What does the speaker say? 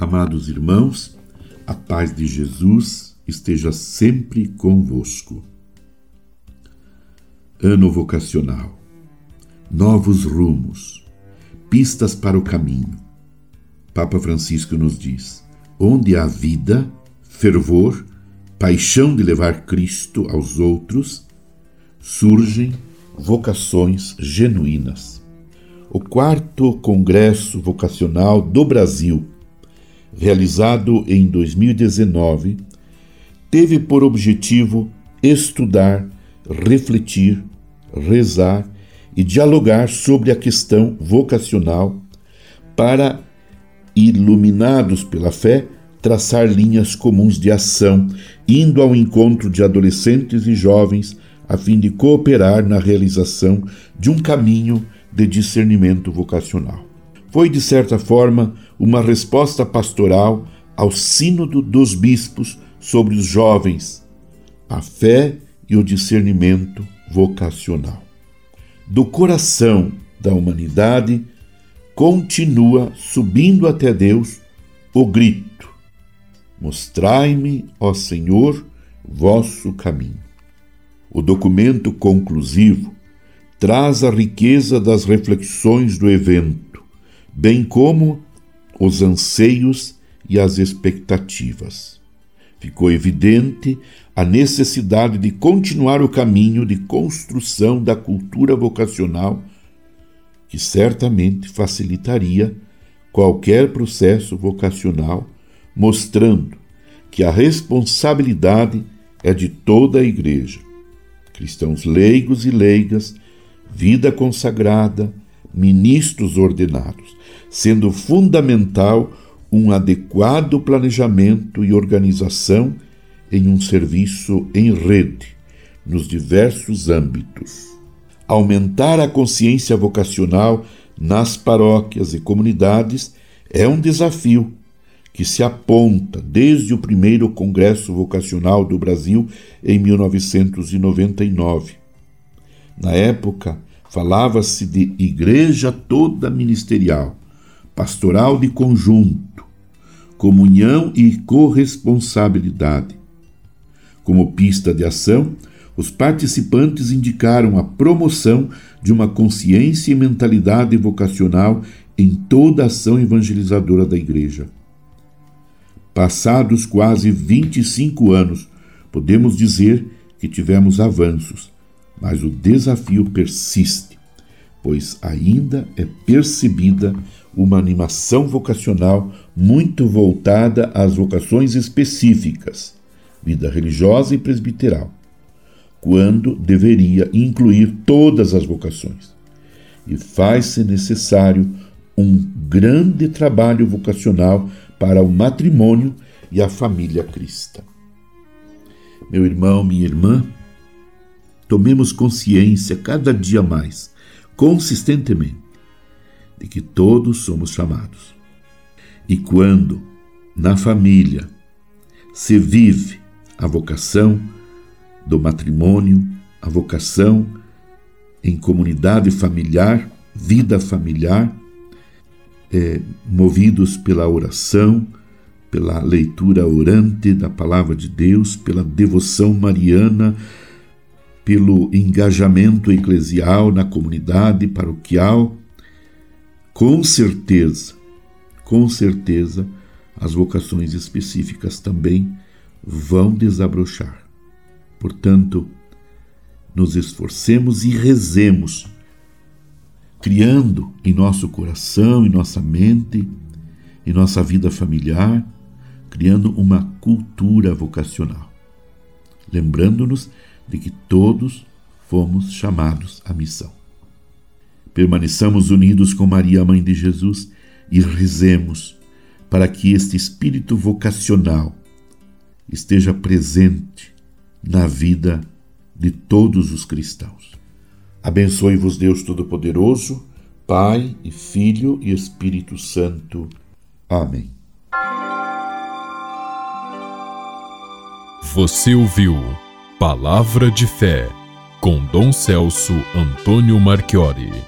Amados irmãos, a paz de Jesus esteja sempre convosco. Ano vocacional. Novos rumos. Pistas para o caminho. Papa Francisco nos diz: onde há vida, fervor, paixão de levar Cristo aos outros, surgem vocações genuínas. O quarto Congresso Vocacional do Brasil realizado em 2019, teve por objetivo estudar, refletir, rezar e dialogar sobre a questão vocacional para, iluminados pela fé, traçar linhas comuns de ação, indo ao encontro de adolescentes e jovens a fim de cooperar na realização de um caminho de discernimento vocacional. Foi, de certa forma, uma resposta pastoral ao Sínodo dos Bispos sobre os jovens, a fé e o discernimento vocacional. Do coração da humanidade continua subindo até Deus o grito: Mostrai-me, ó Senhor, vosso caminho. O documento conclusivo traz a riqueza das reflexões do evento, bem como os anseios e as expectativas. Ficou evidente a necessidade de continuar o caminho de construção da cultura vocacional, que certamente facilitaria qualquer processo vocacional, mostrando que a responsabilidade é de toda a Igreja. Cristãos leigos e leigas, vida consagrada, ministros ordenados, sendo fundamental um adequado planejamento e organização em um serviço em rede, nos diversos âmbitos. Aumentar a consciência vocacional nas paróquias e comunidades é um desafio que se aponta desde o primeiro Congresso Vocacional do Brasil em 1999. Na época, falava-se de igreja toda ministerial, pastoral de conjunto, comunhão e corresponsabilidade. Como pista de ação, os participantes indicaram a promoção de uma consciência e mentalidade vocacional em toda a ação evangelizadora da Igreja. Passados quase 25 anos, podemos dizer que tivemos avanços, mas o desafio persiste, pois ainda é percebida uma animação vocacional muito voltada às vocações específicas, vida religiosa e presbiteral, quando deveria incluir todas as vocações. E faz-se necessário um grande trabalho vocacional para o matrimônio e a família cristã. Meu irmão, minha irmã, tomemos consciência cada dia mais, consistentemente, de que todos somos chamados. E quando, na família, se vive a vocação do matrimônio, a vocação em comunidade familiar, vida familiar, é, movidos pela oração, pela leitura orante da palavra de Deus, pela devoção mariana, pelo engajamento eclesial na comunidade paroquial, com certeza, com certeza, as vocações específicas também vão desabrochar. Portanto, nos esforcemos e rezemos, criando em nosso coração, em nossa mente, em nossa vida familiar, criando uma cultura vocacional. Lembrando-nos de que todos fomos chamados à missão. Permaneçamos unidos com Maria, Mãe de Jesus, e rezemos para que este espírito vocacional esteja presente na vida de todos os cristãos. Abençoe-vos, Deus Todo-Poderoso, Pai e Filho e Espírito Santo. Amém. Você ouviu Palavra de Fé, com Dom Celso Antônio Marchiori.